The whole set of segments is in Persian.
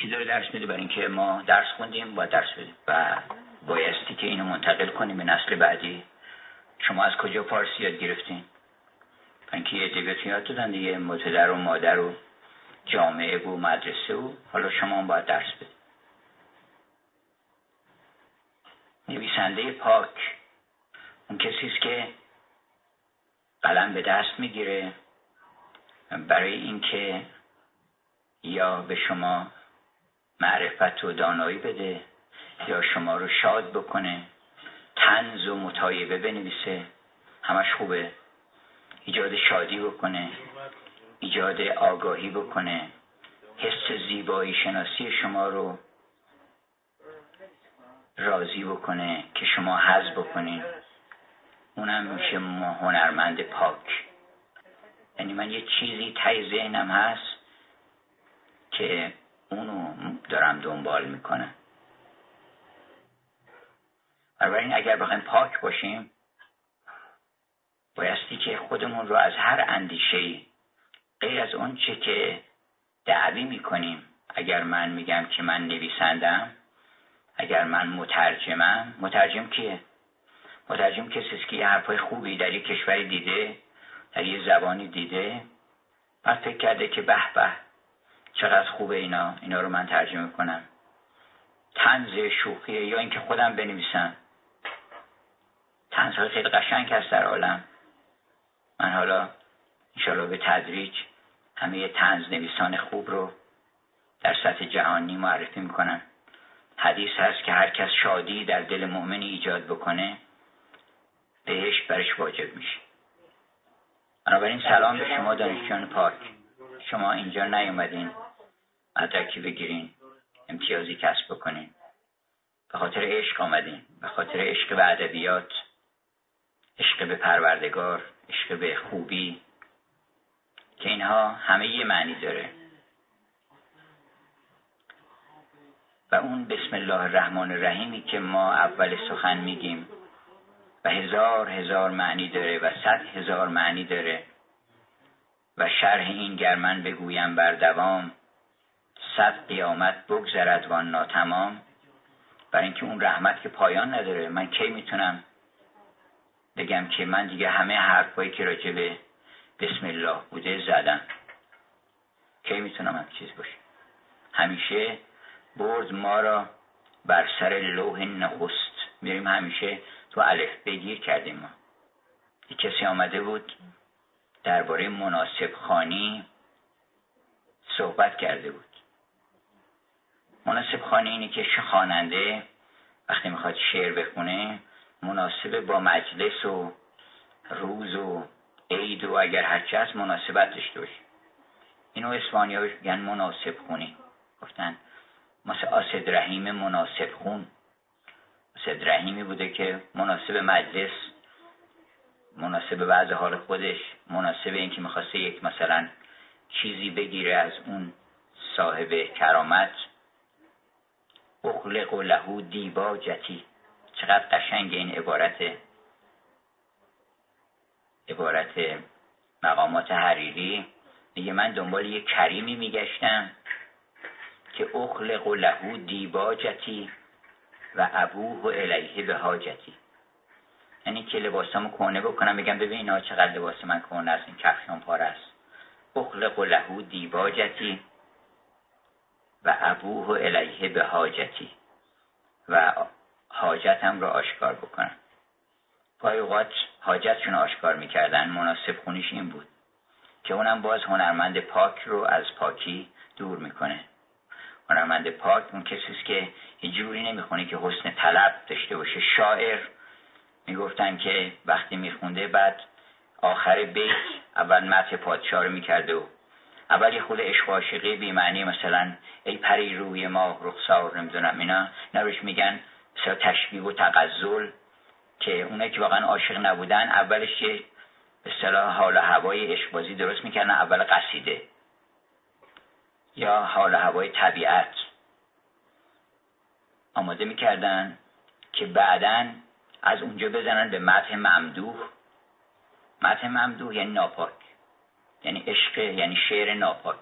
چی داره درس میده برای اینکه ما درس خوندیم با درس بدیم. و بایستی که اینو منتقل کنیم به نسل بعدی. شما از کجا فارسی یاد گرفتین؟ اینکه یه ادبیات یاد دادن دیگه متدر و مادر و جامعه و مدرسه و حالا شما هم باید درس بدید نویسنده پاک. اون کسی است که قلم به دست می‌گیره. برای اینکه یا به شما معرفت و دانایی بده یا شما رو شاد بکنه تنز و متایبه بنویسه همش خوبه. ایجاد شادی بکنه ایجاد آگاهی بکنه. حس زیبایی شناسی شما رو راضی بکنه که شما حذ بکنین. اونم میشه هنرمند پاک. یعنی من یه چیزی تای ذهنم هست که اونو دارم دنبال می‌کنم. بنابراین اگر بخوایم پاک باشیم بایستی که خودمون رو از هر اندیشه غیر از اون چه که دعوی می‌کنیم اگر من میگم که من نویسندم اگر من مترجمم مترجم کیه؟ مترجم کسی که یه حرفای خوبی در یه کشوری دیده در یه زبانی دیده بعد فکر کرده که به به چقدر خوبه اینا اینا رو من ترجمه کنم تنز شوخیه یا اینکه خودم بنویسم. تنزهای خیلی قشنگ هست در عالم. من حالا انشاءالله به تدریج همه تنز نویسان خوب رو در سطح جهانی معرفی می‌کنم. حدیث هست که هر کس شادی در دل مؤمنی ایجاد بکنه بهش برش واجب میشه. بنابراین سلام به شما دانشجویان پاک شما اینجا نیومدین. مدرکی بگیرین امتیازی کسب بکنین به خاطر عشق آمدین به خاطر عشق به ادبیات عشق به پروردگار عشق به خوبی که اینها همه یه معنی داره. و اون بسم الله الرحمن الرحیمی که ما اول سخن میگیم و هزار هزار معنی داره و صد هزار معنی داره و شرح این گر من بگویم بر دوام صد قیامت بگذرد وان ناتمام. برای اینکه اون رحمت که پایان نداره من کی می‌تونم بگم که من دیگه همه حرفایی که راجع به بسم الله بوده زدم. کی می‌تونم هم چیز باشه؟ همیشه برد ما را بر سر لوح نخست. میریم همیشه تو الف بگیر کردیم ما. کسی آمده بود درباره مناسب خانی صحبت کرده بود. مناسب خانی اینه که خواننده وقتی می‌خواد شعر بخونه مناسب با مجلس و روز و عید و اگر هرچی هست مناسبت داشته باشه. اینو اسپانیا میگن مناسب خونی گفتن مثل آسد رحیم مناسب خون. آسد رحیمی بوده که مناسب مجلس مناسب بعض حال خودش مناسب اینکه می‌خواسته یک مثلا چیزی بگیره از اون صاحب کرامت. اخلق و لهو دیباجتی چقدر قشنگ این عبارت عبارت مقامات حریری. میگه من دنبال یه کریمی میگشتم که اخلق و لهو دیباجتی و ابوه و الیه به حاجتی یعنی که لباسامو کهنه بکنم بگم ببین اینا چقدر لباس من کهنه است این کفشان پاره است. اخلق و لهو دیباجتی و ابوه الیه به حاجتی و حاجتم را آشکار بکنم. پای اوقات حاجتشون آشکار می‌کردن مناسب خونیش این بود که اونم باز هنرمند پاک رو از پاکی دور می‌کنه. هنرمند پاک اون کسی است که یه جوری نمی‌خونه که حسن طلب داشته باشه. شاعر می‌گفتن که وقتی میخونده بعد آخر بیت اول متن پادشاه رو می‌کرده و اول یه خود عشق عاشقی بی معنی مثلا ای پری روی ما رخسار نمی‌دونم اینا. نروش میگن مثلا تشبیه و تغزل که اونایی که واقعا عاشق نبودن اولش یه اصطلاح حال و هوای عشقبازی درست می‌کردن. اول قصیده. یا حال و هوای طبیعت آماده می‌کردن که بعدا از اونجا بزنن به متن ممدوح. متن ممدوح یعنی ناپاک. یعنی عشق یعنی شعر ناپاک.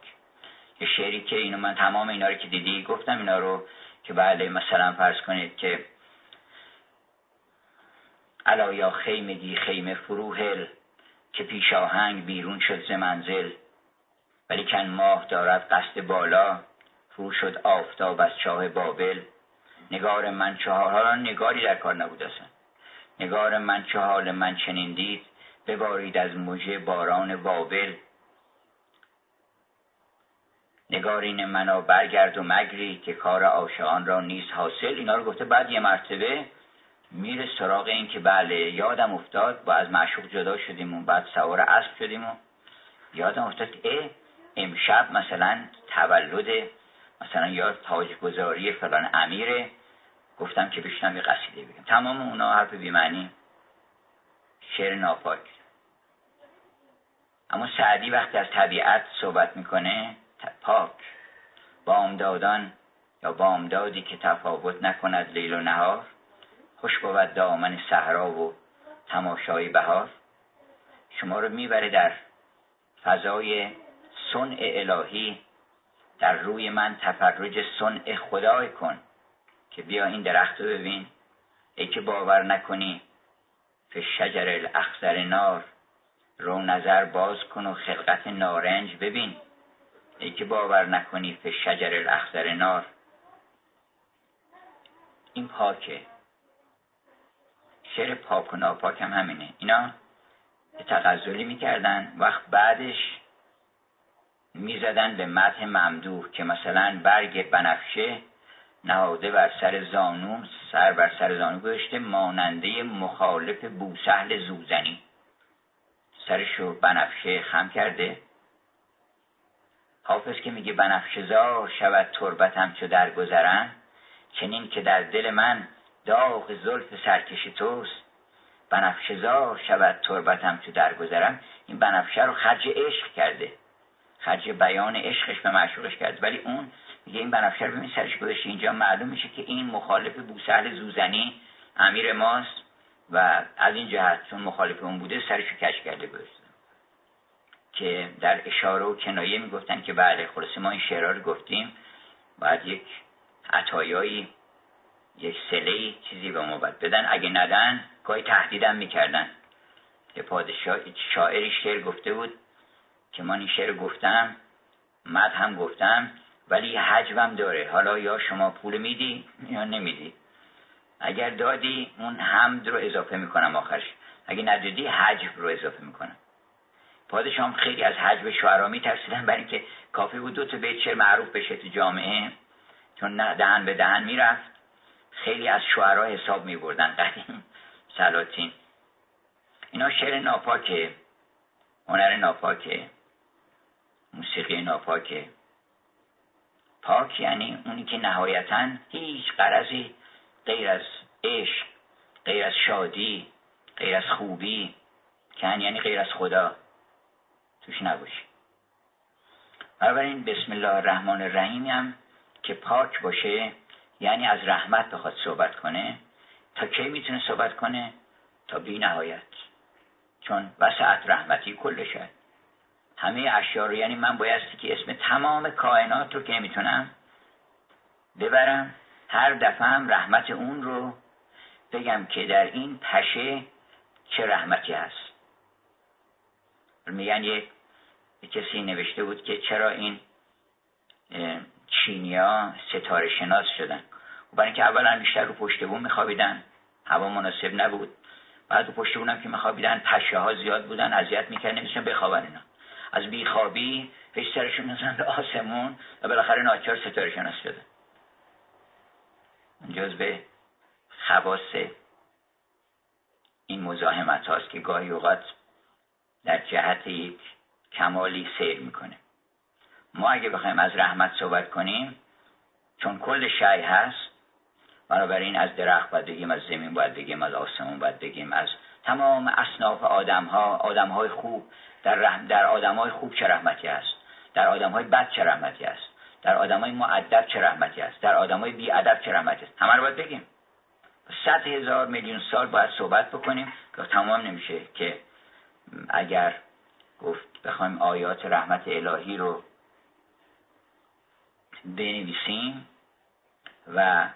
که شعری که اینو من تمام اینا رو که دیدی گفتم اینا رو که بله مثلا فرض کنید که علا یا خیمگی خیمه فروهل که پیش آهنگ بیرون شد ز منزل ولی کن ماه دارد قصد بالا فرو شد آفتاب از چاه بابل. نگار من چهار حالا نگاری در کار نبود اصلا. نگار من چه حال من چنین دید ببارید از موجه باران بابل نگارین منا برگرد و مگری که کار عاشقان را نیست حاصل. اینا رو گفته بعد یه مرتبه میره سراغ این که بله یادم افتاد. با از معشوق جدا شدیم و بعد سوار اسب شدیم و یادم افتاد اه امشب مثلا تولد مثلا یا تاجگذاری فلان امیره. گفتم که بشنم یه قصیده بگم. تمام اونا حرف بیمعنی. شعر ناپاک. اما سعدی وقتی از طبیعت صحبت می‌کنه پاک. بامدادان یا بامدادی که تفاوت نکند لیل و نهار خوش بود دامن صحرا و تماشای بهار. شما رو می‌بره در فضای صنع الهی در روی من تفرج صنع خدای کن که بیا این درخت رو ببین. ای که باور نکنی فی شجر الاخضر نار رو نظر باز کن و خلقت نارنج ببین. ای که باور نکنی فی شجر الاخضر نار. این پاکه. شعر پاک و ناپاک هم همینه. اینا تغزلی می‌کردن وقت بعدش می‌زدن به متح ممدوح که مثلا برگ بنفشه نهاده بر سر زانو سر بر سر زانو گذاشته ماننده مخالف بوسهل زوزنی. سرشو بنفشه خم کرده. حافظ که میگه بنفشه زار شود تربتم چو درگذرم چنین که در دل من داغ زلف سرکش توست. بنفشه زار شود تربتم چو درگذرم این بنفشه رو خرج عشق کرده. خرج بیان عشقش به معشوقش کرد ولی اون میگه این بنفشه رو ببین سرش گذاشته. اینجا معلوم میشه که این مخالف بوسهل زوزنی امیر ماست و از این جهت چون مخالف اون بوده سرش کش کرده گذاشته که در اشاره و کنایه می‌گفتن که بله خلاصه ما این شعرها رو گفتیم باید یک عطایایی یک سله چیزی به ما باید بدن. اگه ندن گاهی تهدیدم می‌کردن. که پادشاه شاعری شعر گفته بود که من این شعر گفتم مد هم گفتم ولی حجبم داره. حالا یا شما پول میدی یا نمیدی. اگر دادی اون حمد رو اضافه می‌کنم آخرش. اگه ندادی حجب رو اضافه می‌کنم. پادشاه خیلی از حجب شعرا میترسیدن برای اینکه کافی بود دو تا بیت شعر معروف بشه تو جامعه. چون نه دهن به دهن می‌رفت. خیلی از شعرا حساب میبردن. قدیم سلاطین. اینا شعر ناپاکه. هنر ناپاکه. موسیقی ناپاکه. پاک یعنی اونی که نهایتا هیچ قرضی غیر از عشق غیر از شادی غیر از خوبی. کن یعنی غیر از خدا. توش نباشه بنابراین بسم الله الرحمن الرحیم هم که پاک باشه یعنی از رحمت بخواد صحبت کنه. تا کی می‌تونه صحبت کنه؟ تا بی نهایت. چون وسعت رحمتی کل شد همه اشیاء رو یعنی من بایستی که اسم تمام کائنات رو که نمی‌تونم ببرم هر دفعه هم رحمت اون رو بگم که در این پشه چه رحمتی هست. میگن یک کسی نوشته بود که چرا این چینیا ستاره شناس شدن. برای اینکه اولا بیشتر رو پشت بون میخوابیدن. هوا مناسب نبود. بعد رو پشت بونم که میخوابیدن پشه ها زیاد بودن اذیت می‌کرد نمیشن بخوابن اینا. از بیخوابی پیش سرشون میزن به آسمون و بالاخره ناچار ستاره شناس شده. جز به خواص این مزاحمت هاست که گاهی اوقات در جهت یک کمالی سیر می‌کنه. ما اگه بخوایم از رحمت صحبت کنیم چون کل شعی هست بنابراین از درخت باید بگیم از زمین باید بگیم از آسمون باید بگیم از تمام اصناف آدم ها آدم های خوب در, رحم در آدم های خوب چه رحمتی است در آدم های بد چه رحمتی است در آدم های معدب چه رحمتی است در آدم های چه رحمتی است همه رو باید بگیم. صد هزار میلیون سال باید صحبت بکنیم که تمام نمیشه که اگر گفت بخوایم آیات رحمت الهی رو بنویسیم و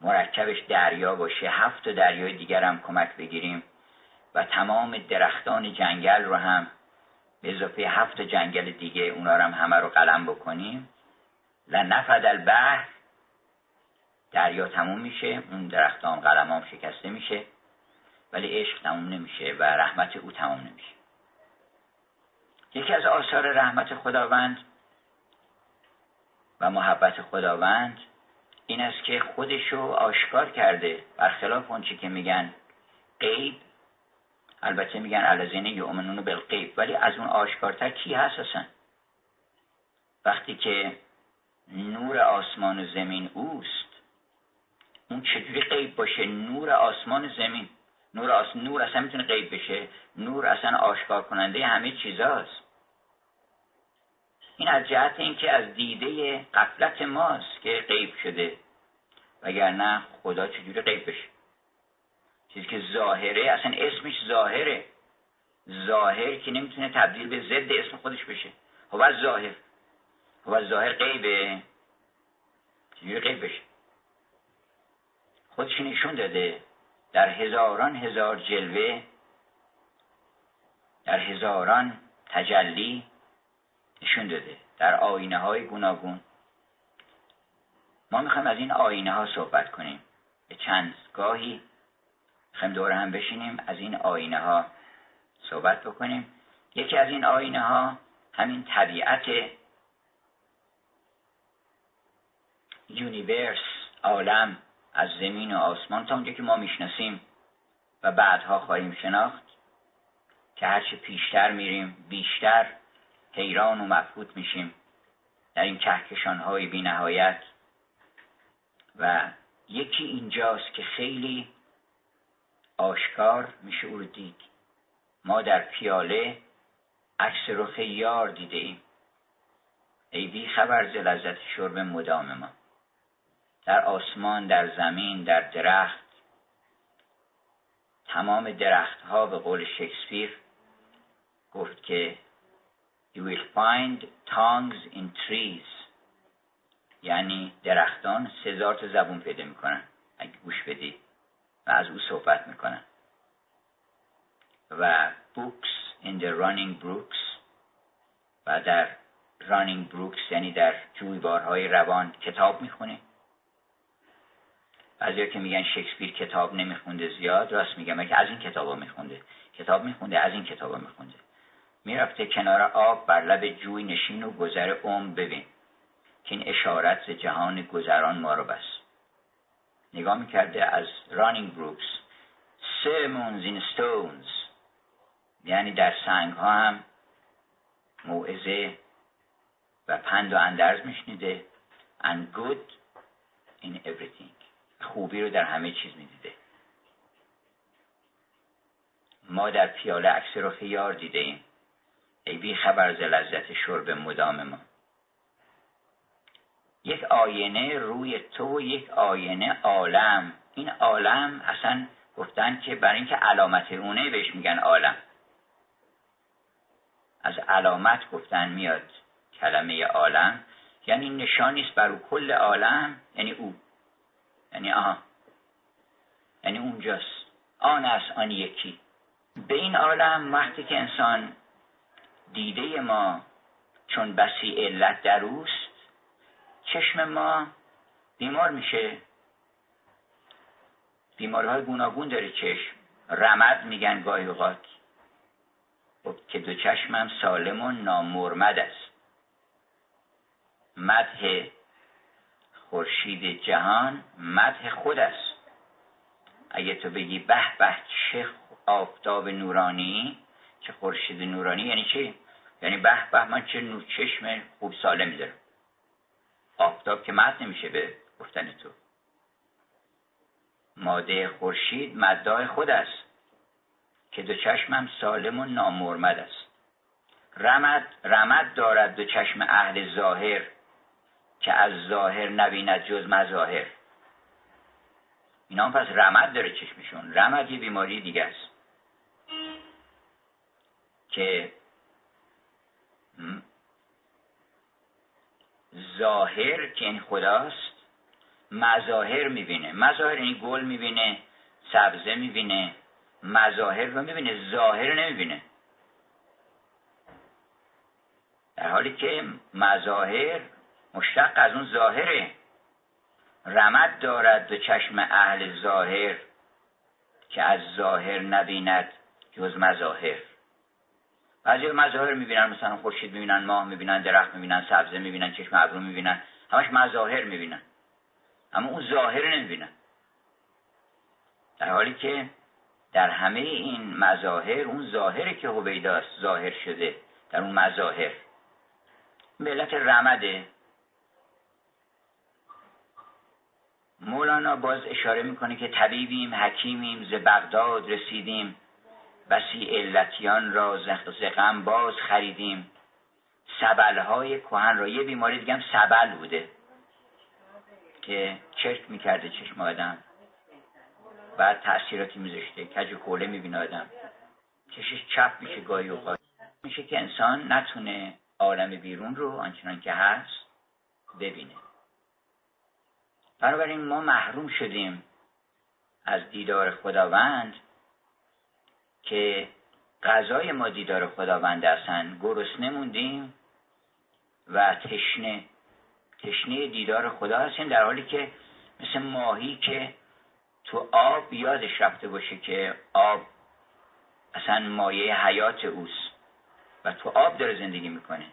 مرکبش دریا باشه. هفت دریای دیگر هم کمک بگیریم و تمام درختان جنگل رو هم به اضافه هفت جنگل دیگه اونا رو هم همه رو قلم بکنیم. لنفد البحر دریا تموم میشه اون درختان قلمام شکسته میشه ولی عشق تموم نمیشه و رحمت او تموم نمیشه. یکی از آثار رحمت خداوند و محبت خداوند این است که خودشو آشکار کرده برخلاف اونچه که میگن غیب. البته میگن الذین یؤمنون بالغیب ولی از اون آشکارتر کی هست اصلا؟ وقتی که نور آسمان و زمین اوست اون چجوری غیب باشه؟ نور آسمان زمین. نور, آس... نور اصلا می‌تونه غیب بشه. نور اصلا آشکار کننده همه چیزاست. این از جهت اینکه از دیده قفلت ماست که غیب شده. وگرنه خدا چجوری غیب بشه؟ چیزی که ظاهره اصلا اسمش ظاهره. ظاهر که نمی‌تونه تبدیل به ضد اسم خودش بشه. خب از ظاهر. خب از ظاهر غیبه. چجوری غیب بشه؟ خودش نشون داده. در هزاران هزار جلوه در هزاران تجلی نشون داده در آینه های گوناگون. ما می‌خوایم از این آینه ها صحبت کنیم. به چند گاهی می‌خوایم دور هم بشینیم از این آینه ها صحبت بکنیم. یکی از این آینه ها همین طبیعت یونیورس عالم. از زمین و آسمان تا اونجا که ما می‌شناسیم و بعدها خواهیم شناخت که هرچه پیشتر میریم بیشتر حیران و مفهوت میشیم در این کهکشان های بی نهایت و یکی اینجاست که خیلی آشکار میشه او رو دید. ما در پیاله عکس رخ یار دیده ایم. ای بی خبر ز لذت شرب مدام ما. در آسمان در زمین در درخت. تمام درخت ها به قول شکسپیر گفت که You will find tongues in trees. یعنی درختان سزار تا زبون پیدا می‌کنن اگه گوش بدید و از او صحبت می‌کنن. و books in the running brooks و در running brooks یعنی در جویبارهای روان کتاب می‌خونه بعضی که میگن شکسپیر کتاب نمیخونده زیاد راست میگم که از این کتابا میخونده؟ کتاب میخونده از این کتابا میخونده. می‌رفته کنار آب بر لب جوی نشین و گذر عمر ببین. که این اشارت جهان گذران ما رو بس. نگاه می‌کرده از رانینگ بروکس sermons in stones. یعنی در سنگ ها هم موعظه و پند و اندرز میشنیده. And good in everything. خوبی رو در همه چیز می‌دیده. ما در پیاله عکس رو یار دیده ایم ای بی خبر ز لذت شرب مدام ما یک آینه روی تو و یک آینه عالم. این عالم اصلا گفتن که برای اینکه علامت اونه بهش میگن عالم. از علامت گفتن میاد کلمه عالم. یعنی نشانی است بر کل عالم یعنی او یعنی آها یعنی اونجاست. آن است آن یکی. به این عالم وقتی که انسان دیده ما چون بسی علت در اوست چشم ما بیمار میشه. بیمارهای گوناگون داره چشم. رمد میگن گاهی اوقات. خب که دو چشمم سالم و نامرمد است. مده خورشید جهان مده خود است. اگه تو بگی به به چه آفتاب نورانی چه خورشید نورانی یعنی چی؟ یعنی به به من چه نور چشم خوب سالمی دارم. آفتاب که مد نمیشه به گفتن تو. ماده خورشید مدای خود است که دو چشمم سالم و نامرمد است. رمد رمد دارد دو چشم اهل ظاهر. که از ظاهر نبیند جز مظاهر. اینا هم پس رمد داره چشمشون. رمد یه بیماری دیگه است. که ظاهر که این خداست مظاهر می‌بینه. مظاهر این یعنی گل می‌بینه سبزه می‌بینه. مظاهر رو می‌بینه ظاهر نمی‌بینه. در حالی که مظاهر مشتق از اون ظاهره. رمد دارد به چشم اهل ظاهر که از ظاهر نبیند جز مظاهر. بعضی مظاهر می‌بینن مثلا خورشید می‌بینن ماه می‌بینن درخت می‌بینن سبزه می‌بینن چشم ابرو می‌بینن همش مظاهر می‌بینن. اما اون ظاهر نمی‌بینن. در حالی که در همه این مظاهر اون ظاهره که هویداست ظاهر شده در اون مظاهر. ملت رمده مولانا باز اشاره می‌کنه که طبیبیم حکیمیم ز بغداد رسیدیم. بسی علتیان را ز غم باز خریدیم. سبلهای کهن را یه بیماری دیگه هم سبل بوده که چرک می‌کرده چشم آدم. بعد تأثیراتی میذاشته کج کوله می‌بینه آدم. چشش چپ میشه گاهی اوقات. میشه که انسان نتونه عالم بیرون رو آنچنان که هست ببینه. بنابراین ما محروم شدیم از دیدار خداوند که غذای ما دیدار خداوند هستن. گرسنه موندیم و تشنه تشنه دیدار خدا هستیم در حالی که مثل ماهی که تو آب یادش رفته باشه که آب اصلا مایه حیات اوست و تو آب داره زندگی می‌کنه.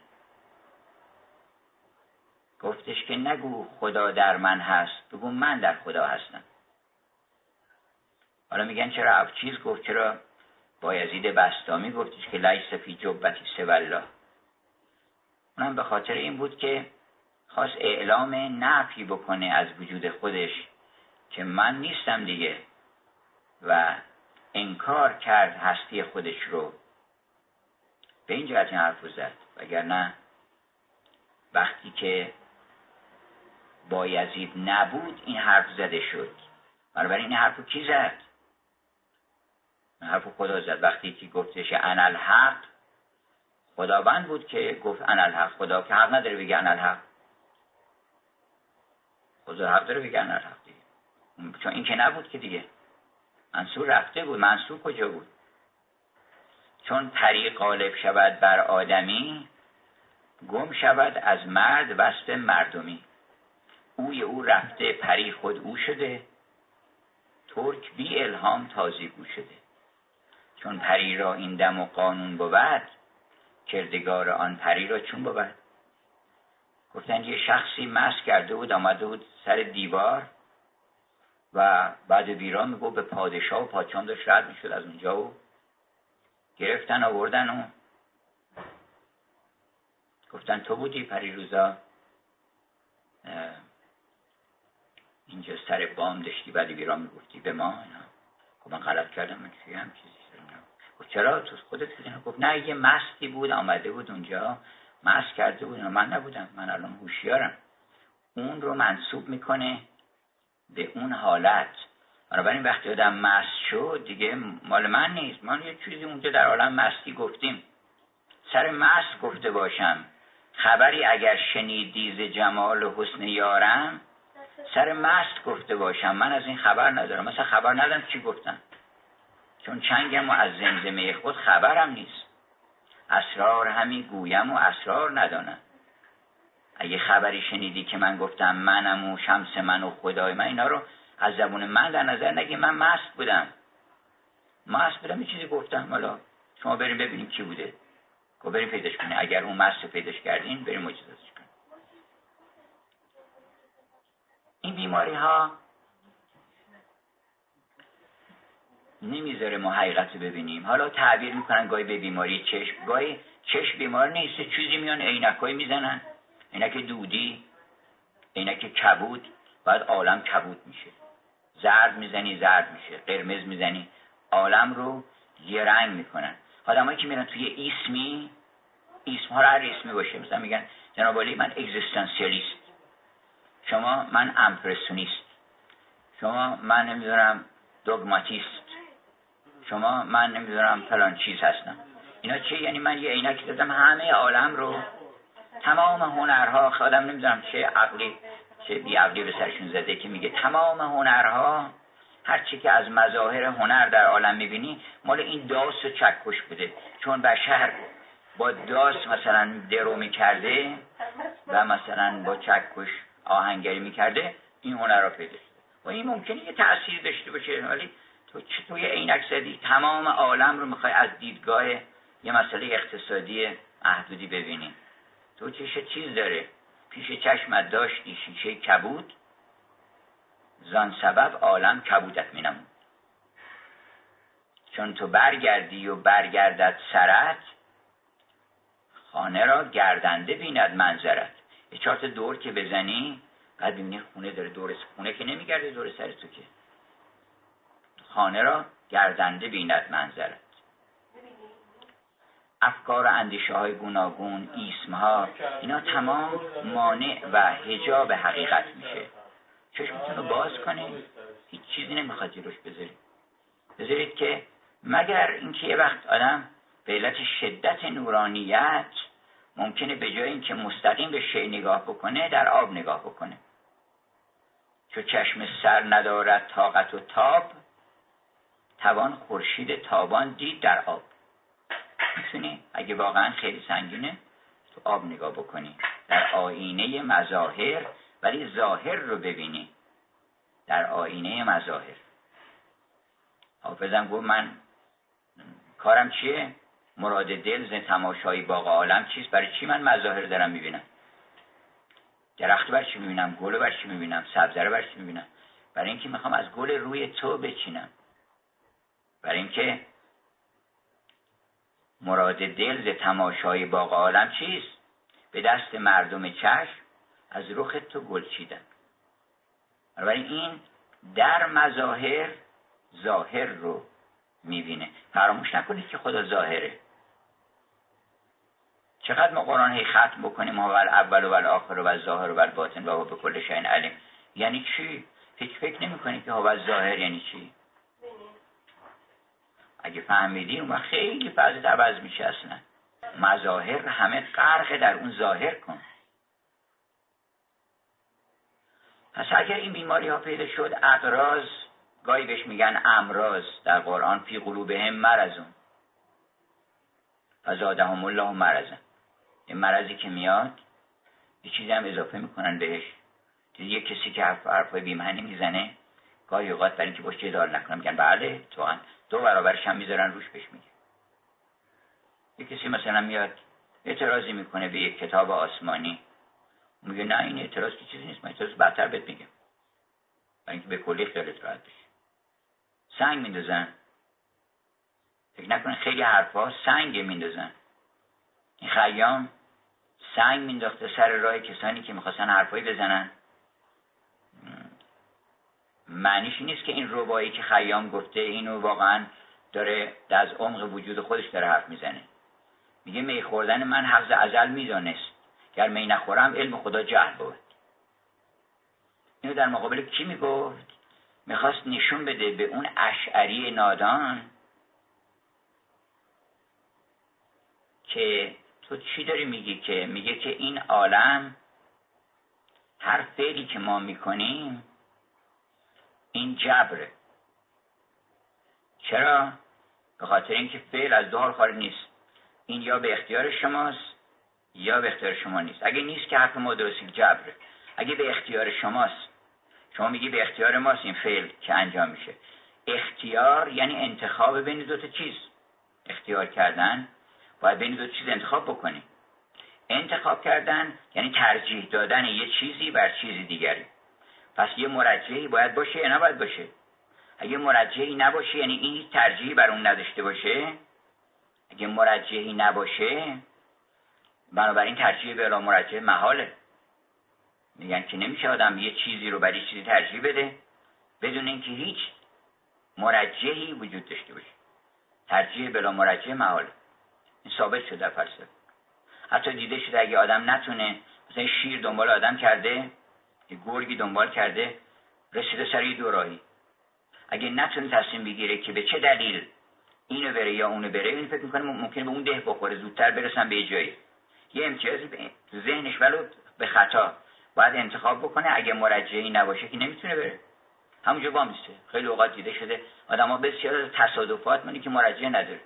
گفتش که نگو خدا در من هست بگو من در خدا هستم. حالا میگن چرا چیز گفت؟ چرا بایزید بستامی گفتش که لیس فی جبتی سوالله. اونم به خاطر این بود که خواست اعلام نفی بکنه از وجود خودش که من نیستم دیگه و انکار کرد هستی خودش رو. به این جهت این حرف زد. وگرنه وقتی که بایزید نبود این حرف زده شد. بنابراین این حرف کی زد؟ این حرف خدا زد. وقتی که گفتش انا الحق خداوند بود که گفت انا الحق. خدا که حق نداره بگه انا الحق. خدا حق داره بگه انا الحق دیگه. چون این که نبود که دیگه. منصور رفته بود. منصور کجا بود؟ چون پری غالب شود بر آدمی گم شود از مرد وسط مردمی. اوی او رفته پری خود او شده. ترک بی الهام تازی گو شده. چون پری را این دم و قانون بود کردگار آن پری را چون بود؟ گفتن یه شخصی مست کرده بود آمده بود سر دیوار و بعد ویران میگو به پادشاه و پادشاه داشت رد می‌شد از اونجا و گرفتن آوردن و گفتن تو بودی پری روزا؟ اینجا سر بام داشتی بعد ویران می‌گفتی به ما؟ اینا خب من غلط کردم من چی هم چیزی گفت چرا؟ تو خودت گفت نه یه مستی بود آمده بود اونجا. مست کرده بود. من نبودم. من الان هوشیارم. اون رو منصوب می‌کنه به اون حالت. بنابراین وقتی آدم مست شد دیگه مال من نیست. من یه چیزی اونجا در عالم مستی گفتیم. سر مست گفته باشم. خبری اگر شنیدی ز جمال و حسن یارم سر مست گفته باشم. من از این خبر ندارم. مثلا خبر ندارم چی گفتم چون چنگم و از زمزمه خود خبرم نیست. اسرار همین گویم و اسرار ندانم. اگه خبری شنیدی که من گفتم منم و شمس من و خدای من اینا رو از زبون من در نظر نگی. من مست بودم. مست بودم چیزی گفتم. حالا شما بریم ببینیم کی بوده. گفت بریم پیداش کنیم. اگر اون مست رو پیداش کردین بریم مجزازش کنیم این بیماری ها نمی‌ذاره ما حقیقت رو ببینیم. حالا تعبیر می‌کنن گاهی به بیماری چشم گاهی چشم بیمار نیست. چیزی میان؟ عینکایی می‌زنن. عینک دودی عینک کبود. بعد عالم کبود میشه. زرد می‌زنی زرد میشه. قرمز می‌زنی. عالم رو یه رنگ می‌کنن. آدمایی که میرن توی ایسمی اسم ها هر اسمی باشه. مثلا میگن جناب من اگزیستانسیالیست شما من امپرسونیست شما من نمی‌دونم دوگماتیست. شما من نمی‌دونم فلان چیز هستم. اینا چه یعنی من یه عینک دادم همه عالم رو. تمام هنرها خودم نمی‌دونم چه عقلی چه بی عقلی به سرشون زده که میگه تمام هنرها هر چی که از مظاهر هنر در عالم می‌بینی مال این داس و چکش بوده. چون بشر با داس مثلا درو می‌کرده و مثلا با چکش آهنگری می‌کرده این هنر را پیدا و این ممکنه یه تأثیر داشته باشه ولی تو چطور عینک زدی تمام عالم رو می‌خوای از دیدگاه یه مسئله اقتصادی محدودی ببینی. تو چه چیز داره؟ پیش چشمت داشتی شیشه کبود. زان سبب عالم کبودت مینمود. چون تو برگردی و برگردد سرت خانه را گردنده بیند منظرت. یه چهار دور که بزنی بعد ببینی خونه داره دور خونه که نمیگرده دور سر تو که. خانه را گردنده بیند منظرت. افکار و اندیشه های گوناگون ایسم ها اینا تمام مانع و هجاب حقیقت میشه. چشمتون رو باز کنید هیچ چیزی نمی‌خواد جلوش بذارید بذارید که مگر اینکه یه وقت آدم به علت شدت نورانیت ممکنه به جای اینکه مستقیم به شی نگاه بکنه در آب نگاه بکنه. چو چشم سر ندارد طاقت و تاب توان خورشید تابان دید در آب. می‌تونی؟ اگه واقعا خیلی سنگینه تو آب نگاه بکنی. در آینه مظاهر ولی ظاهر رو ببینی. در آینه مظاهر. حافظم گفت من کارم چیه؟ مراد دل زن تماشایی باغ عالم چیست؟ برای چی من مظاهر دارم می‌بینم؟ درخت بر چی می‌بینم؟ گل بر چی می‌بینم؟ سبزه بر چی می‌بینم؟ برای اینکه می‌خوام از گل روی تو بچینم. برای اینکه مراد دل ز تماشای باغ عالم چیست؟ به دست مردم چشم از رخ تو گل چیدن بنابراین این در مظاهر ظاهر رو می‌بینه. فراموش نکنید که خدا ظاهره. چقدر ما قرآن هی ختم بکنیم هو اول و آخر و ظاهر و باطن و به کل شین علیم. یعنی چی؟ هیچ فکر نمی که هو ظاهر یعنی چی؟ اگه فهمیدی اون خیلی فضل عوض میشه اصلا. مظاهر همه غرق در اون ظاهر کن. پس اگر این بیماری ها پیدا شد اقراض گاهی بهش میگن امراض در قرآن فی قلوبهم مرزون فزادهم الله مرزن مرضی که میاد یه چیزی هم اضافه می‌کنن بهش. یه کسی که حرف حرفای بیمهنی می‌زنه گاهی اوقات برای اینکه باش جدال نکنم. میگن بله تو دو برابرش هم می‌ذارن روش بهش میگه یه کسی مثلا میاد اعتراضی می‌کنه به یک کتاب آسمانی. میگه نه این اعتراض که چیزی نیست من اعتراض بدتر بهت میگم. برای اینکه به کلی خیالت راحت بشه. سنگ میندازن. فکر نکنه خیلی حرفا سنگ میندازن. این خیام سنگ مینداخته سر راه کسانی که می‌خواستن حرفایی بزنن. معنیش نیست که این ربایی که خیام گفته اینو واقعا داره از عمق وجود خودش داره حرف می‌زنه. میگه می خوردن من حفظ ازل می‌دانست. گر می نخورم علم خدا جهل بود. اینو در مقابل کی می‌گفت؟ می‌خواست نشون بده به اون اشعری نادان که تو چی داری میگی که؟ میگه که این عالم هر فعلی که ما می‌کنیم این جبره. چرا؟ به خاطر اینکه فعل از دو حال خارج نیست. این یا به اختیار شماست یا به اختیار شما نیست. اگه نیست که حرف ما درستی جبره. اگه به اختیار شماست شما میگی به اختیار ماست این فعل که انجام میشه. اختیار یعنی انتخاب بین دو تا چیز. اختیار کردن باید بین دو چیز انتخاب بکنی انتخاب کردن یعنی ترجیح دادن یه چیزی بر چیزی دیگری. پس یه مرجحی باید باشه یا نباید باشه؟ اگه مرجحی نباشه یعنی این ترجیحی بر اون نداشته باشه؟ اگه مرجحی نباشه بنابراین ترجیح به لا مرجح محاله. میگن که نمیشه آدم یه چیزی رو برای چیزی ترجیح بده بدون اینکه هیچ مرجحی وجود داشته باشه. ترجیح بلا مرجح محاله. ثابت شده در فلسفه. حتی دیده شده اگه آدم نتونه مثلا شیر دنبال آدم کرده یه گرگی دنبال کرده رسیده سر یه دوراهی. اگه نتونه تصمیم بگیره که به چه دلیل اینو بره یا اونو بره این فکر می‌کنه ممکنه به اون ده بخوره زودتر برسن به جایی. یه امتیازی به ذهنش ولو به خطا باید انتخاب بکنه اگه مرجعی نباشه که نمی‌تونه بره. همونجا وامیسته خیلی اوقات دیده شده آدما بسیار تصادفات مونی که مرجع نداره.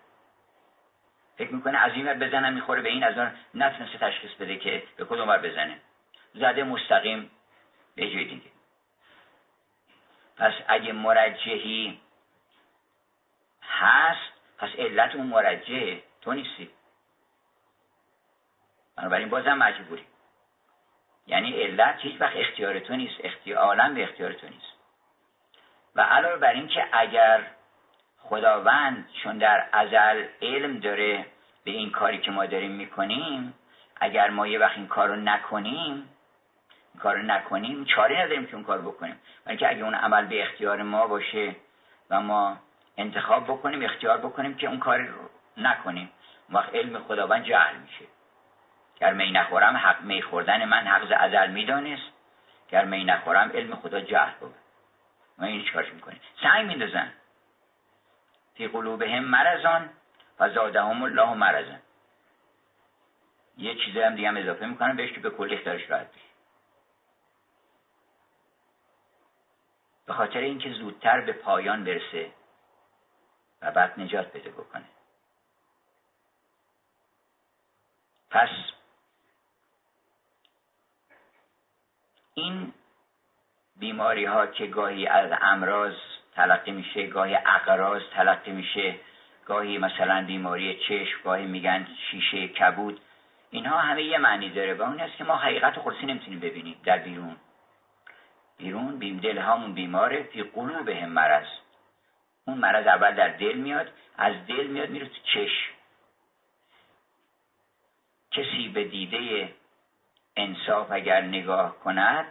فکر می‌کنه از این بزنم می‌خوره به این از اون نتونسته تشخیص بده که به کدوم بزنه. زده مستقیم به جای دیگه. پس اگه مرجحی هست پس علت اون مرجعه تو نیستی. بنابراین بازم مجبوری. یعنی علت هیچ وقت اختیار تو نیست. اختیار عالم به اختیار تو نیست. و علاوه بر این که اگر خداوند چون در ازل علم داره به این کاری که ما داریم می‌کنیم اگر ما یه وقت این کار رو نکنیم این کار رو نکنیم چاره نداریم که اون کار بکنیم. ولی که اگه اون عمل به اختیار ما باشه و ما انتخاب بکنیم اختیار بکنیم که اون کار رو نکنیم وقت علم خداوند جهل میشه. گر می نخورم حق می خوردن من حق ازل می‌دانست. گر می نخورم علم خدا جهل بود. ما این چیکارش می‌کنیم. سعی میندازن. فی قلوبهم مرزان و زادهم الله مرزان یه چیزی هم دیگه هم اضافه می‌کنم بهش که به کلی اختیارش راحت بشه. به خاطر اینکه زودتر به پایان برسه و بعد نجات بده بکنه. پس این بیماری ها که گاهی از امراض تلقی میشه گاهی اقراض تلقی میشه گاهی مثلا بیماری چشم گاهی میگن شیشه کبود. اینها همه یه معنی داره. و اون است که ما حقیقت خورسی نمی‌تونیم ببینیم در بیرون. بیرون بیم دل هامون بیماره فی قلوب هم مرض. اون مرض اول در دل میاد از دل میاد میره تو چشم. کسی به دیده انصاف اگر نگاه کند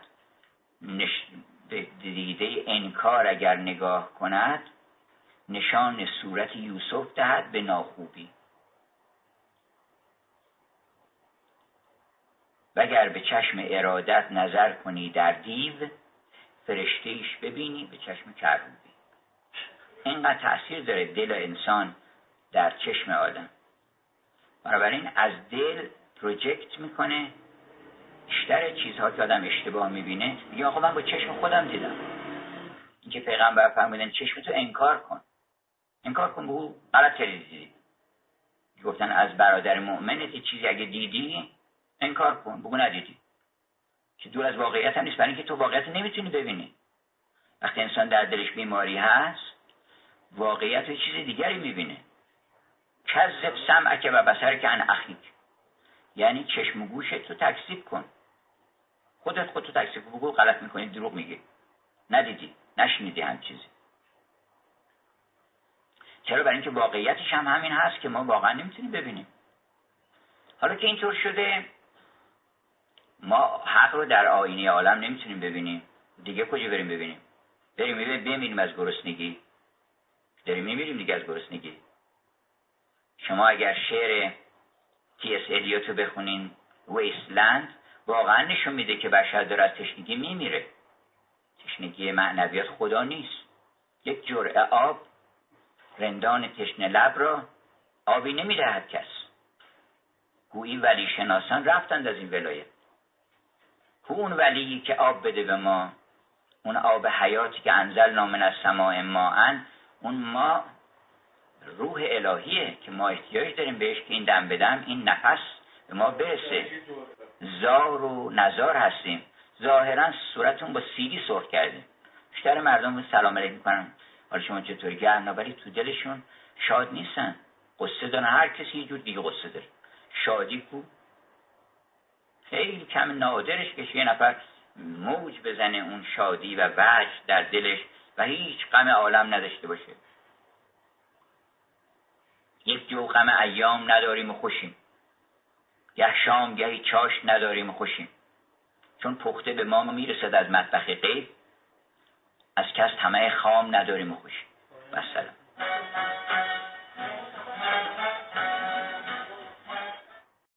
نش... به دیده انکار اگر نگاه کند نشان صورت یوسف دهد به ناخوبی. وگر به چشم ارادت نظر کنی در دیو فرشتهیش ببینی به چشم کروبی. اینقدر تاثیر داره دل انسان در چشم آدم. بنابراین از دل پروژکت می‌کنه بیشتر چیزها که آدم اشتباه می‌بینه میگه آقا من با چشم خودم دیدم. اینکه پیغمبر فرمودن چشم تو انکار کن. انکار کن بگو غلط دیدی. گفتن از برادر مؤمنت چیزی اگه دیدی انکار کن. بگو ندیدی. که دور از واقعیت هم نیست برای اینکه تو واقعیت نمی‌تونی ببینی. وقتی انسان در دلش بیماری هست واقعیت رو چیز دیگری می‌بینه. کذب سمعک و بسر که ان اخیک. یعنی چشم و گوشت تو تکذیب کن. خودت خودتو کن. بگو غلط می‌کنی دروغ میگی. ندیدی. نشنیدی هم چیزی. چرا؟ برای اینکه واقعیتش هم همین هست که ما واقعا نمی‌تونیم ببینیم. حالا که اینطور شده ما حق رو در آینه عالم نمی‌تونیم ببینیم. دیگه کجا بریم ببینیم؟ بریم بمیریم از گرسنگی. داریم میمیریم دیگه از گرسنگی. شما اگر شعر تی اس الیوتو بخونین ویسلند واقعا نشون میده که بشر داره از تشنگی میمیره. تشنگی معنویات خدا نیست. یک جرعه آب رندان تشنه لب را آبی نمی‌دهد کس. گویی ولی شناسان رفتند از این ولایت. کو اون ولی که آب بده به ما؟ اون آب حیاتی که انزل نامن از سماع ان اون ما روح الهیه که ما احتیاج داریم بهش که این دم بدم این نفس به ما برسه. زار و نزار هستیم. ظاهرا صورتون با سیدی سرخ کردیم بیشتر مردم سلام علیک می‌کنن. حالا شما چطوری؟ ولی تو دلشون. شاد نیستن. قصه دارن. هر کسی یه جور دیگه قصه داره. شادی کو. خیلی کم نادرش که یه نفر موج بزنه اون شادی و وجد در دلش و هیچ غم عالم نداشته باشه. یک جو غم ایام نداریم و خوشیم. گه شام گهی چاش نداریم و خوشیم. چون پخته به ما می‌رسد از مطبخ غیب از کس همه خام نداریم و خوشیم. مثلا